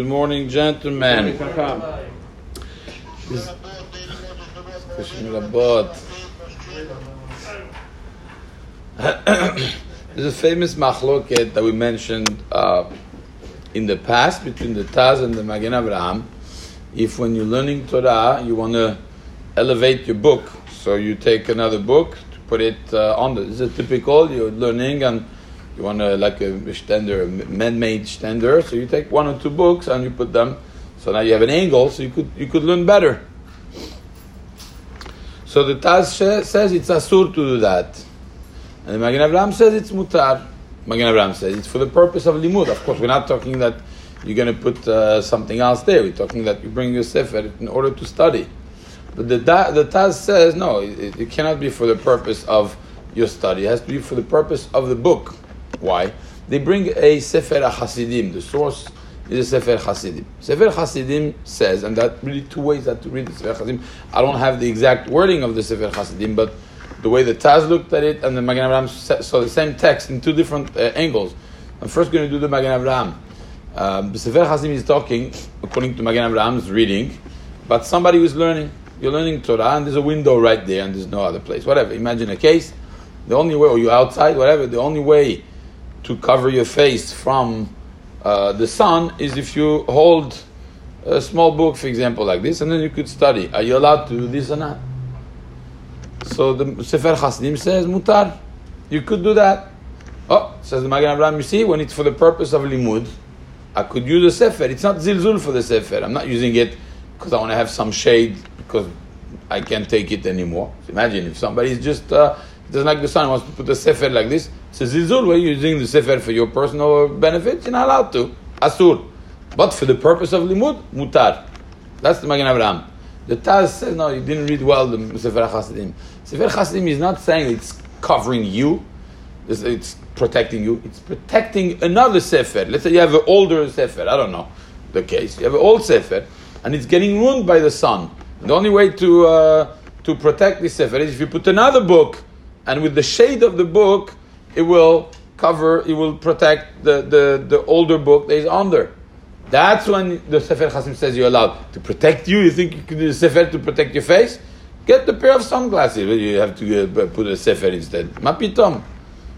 Good morning, gentlemen. There's a famous machloket that we mentioned uh, in the past between the Taz and the Magen Avraham. If when you're learning Torah, you want to elevate your book, so you take another book to put it uh, on. The, this is typical. You're learning and you want to like a stender, a man-made stender. So you take one or two books and you put them. So now you have an angle, so you could you could learn better. So the Taz says it's asur to do that. And the Magen Avraham says it's mutar. Magen Avraham says it's for the purpose of limud. Of course, we're not talking that you're going to put uh, something else there. We're talking that you bring your sefer in order to study. But the, the Taz says no, it, it cannot be for the purpose of your study. It has to be for the purpose of the book. Why? They bring a Sefer HaChasidim. The source is a Sefer Hasidim. Sefer Hasidim says, and that really two ways that to read the Sefer Hasidim. I don't have the exact wording of the Sefer Hasidim, but the way the Taz looked at it and the Magen Avraham saw the same text in two different uh, angles. I'm first going to do the Magen Avraham. Um, the Sefer Hasidim is talking, according to Magen Avraham's reading, but somebody who's learning. You're learning Torah, and there's a window right there, and there's no other place. Whatever. Imagine a case. The only way, or you're outside, whatever. The only way to cover your face from uh, the sun is if you hold a small book, for example, like this, and then you could study. Are you allowed to do this or not? So the Sefer Hasidim says, mutar. You could do that. Oh, says the Magen Avraham, you see, when it's for the purpose of limud, I could use a sefer. It's not zilzul for the sefer. I'm not using it because I want to have some shade because I can't take it anymore. So imagine if somebody is just uh, doesn't like the sun, wants to put a sefer like this. It's a zilzul. Where you're using the sefer for your personal benefit, you're not allowed to. Asur. But for the purpose of limud, mutar. That's the Magen Avraham. The Taz says, no, you didn't read well the Sefer Hasidim. Sefer Hasidim is not saying it's covering you, it's, it's protecting you, it's protecting another Sefer. Let's say you have an older Sefer, I don't know the case. You have an old Sefer, and it's getting ruined by the sun. The only way to, uh, to protect this Sefer is if you put another book, and with the shade of the book, it will cover, it will protect the, the, the older book that is under. That's when the Sefer Chasidim says you're allowed to protect you. You think you can do the Sefer to protect your face? Get the pair of sunglasses. Well, You have to uh, put a Sefer instead. Mapitom.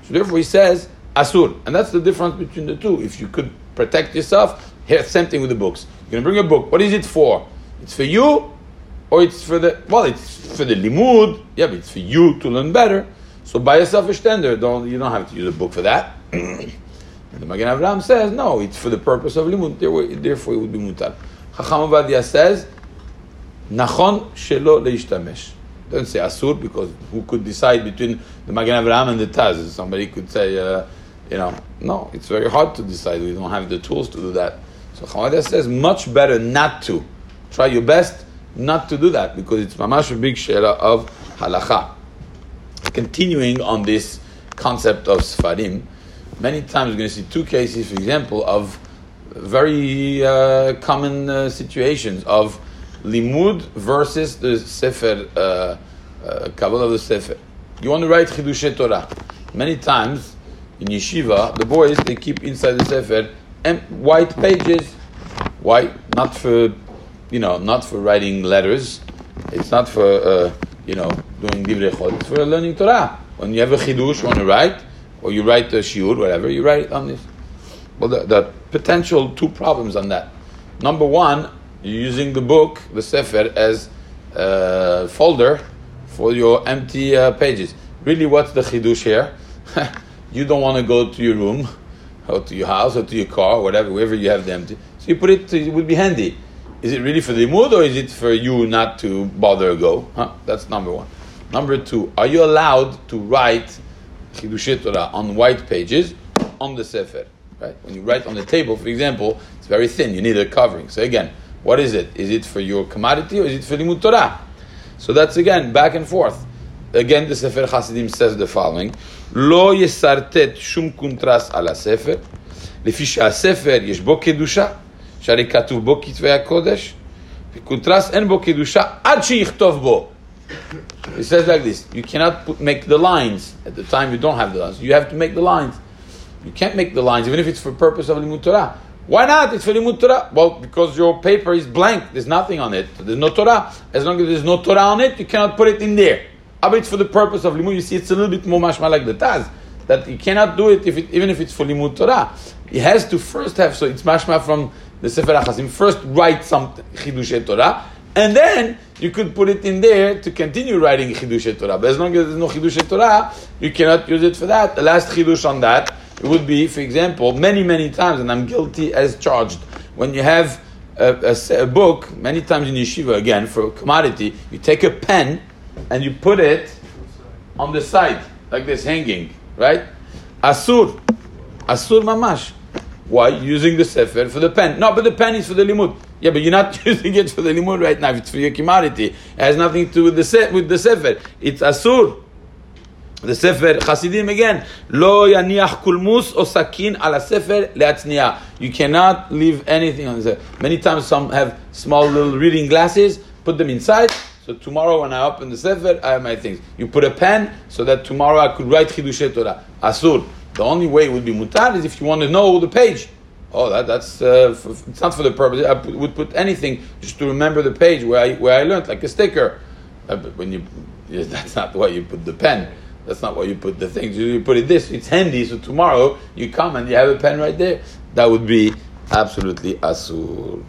So therefore he says Asur. And that's the difference between the two. If you could protect yourself, here, same thing with the books. You're going to bring a book. What is it for? It's for you or it's for the, well, it's for the limud. Yeah, but it's for you to learn better. So buy yourself a stender. Don't, you don't have to use a book for that. And the Magen Avraham says, no, it's for the purpose of limud, therefore it would be mutar. Chacham Ovadia says, nachon shelo leishtamesh. Don't say asur because who could decide between the Magen Avraham and the Taz? Somebody could say, uh, you know, no, it's very hard to decide. We don't have the tools to do that. So Ovadia says, much better not to. Try your best not to do that because it's mamash a big shela of halacha. Continuing on this concept of Sfarim, many times we're going to see two cases, for example, of very uh, common uh, situations of limud versus the sefer, uh, uh, Kabbalah of the sefer. You want to write Chidushe Torah. Many times in yeshiva, the boys, they keep inside the sefer em- white pages. White, not for, you know, not for writing letters. It's not for, uh, you know, doing divrei chod. For learning Torah. When you have a chidush, you want to write, or you write a shiur, whatever, you write it on this. Well, the, the potential two problems on that. Number one, you're using the book, the sefer, as a folder for your empty uh, pages. Really, what's the chidush here? you don't want to go to your room, or to your house, or to your car, whatever, wherever you have the empty. So you put it, it would be handy. Is it really for the mood or is it for you not to bother go? Huh? That's number one. Number two, are you allowed to write Chidushei Torah on white pages on the Sefer? Right? When you write on the table, for example, it's very thin. You need a covering. So again, what is it? Is it for your commodity or is it for the Torah? So that's again back and forth. Again, the Sefer Hasidim says the following: Lo yesartet shum kuntras ala Sefer, lefi sefer yesh bo kedusha. שהרי כתוב בו כתבי הקודש, וקונטרס אין בו קדושה עד שיכתוב בו. It says like this: You cannot put, make the lines at the time you don't have the lines. You have to make the lines. You can't make the lines even if it's for purpose of limud Torah. Why not? It's for limud Torah. Well, because your paper is blank. There's nothing on it. There's no Torah. As long as there's no Torah on it, you cannot put it in there. But it's for the purpose of limud. You see, it's a little bit more mashma like the Taz. That you cannot do it, if it, even if it's for limud Torah. It has to first have, so it's mashma from the Sefer HaChasidim. First write some Chidush Torah. And then you could put it in there to continue writing Chidush Torah. But as long as there's no Chidush Torah, you cannot use it for that. The last Chidush on that would be, for example, many, many times, and I'm guilty as charged, when you have a, a, a book, many times in yeshiva, again, for a commodity, you take a pen and you put it on the side, like this, hanging, right? Asur. Asur mamash. Why? Using the sefer for the pen. No, but the pen is for the limud. Yeah, but you're not using it for the limud right now. It's for your commodity. It has nothing to do with the, se- with the sefer. It's asur. The Sefer Hasidim again, Lo yaniach kulmus o sakin ala Sefer leatzniya. You cannot leave anything on the Sefer. Many times some have small little reading glasses, put them inside. So tomorrow when I open the Sefer, I have my things. You put a pen so that tomorrow I could write Chidushay Torah. Asur. The only way it would be mutar is if you want to know the page. Oh, that, that's uh, it's not for the purpose. I put, would put anything just to remember the page where I where I learned, like a sticker. Uh, when you, that's not why you put the pen. That's not why you put the things. You put it this. It's handy. So tomorrow you come and you have a pen right there. That would be absolutely asur.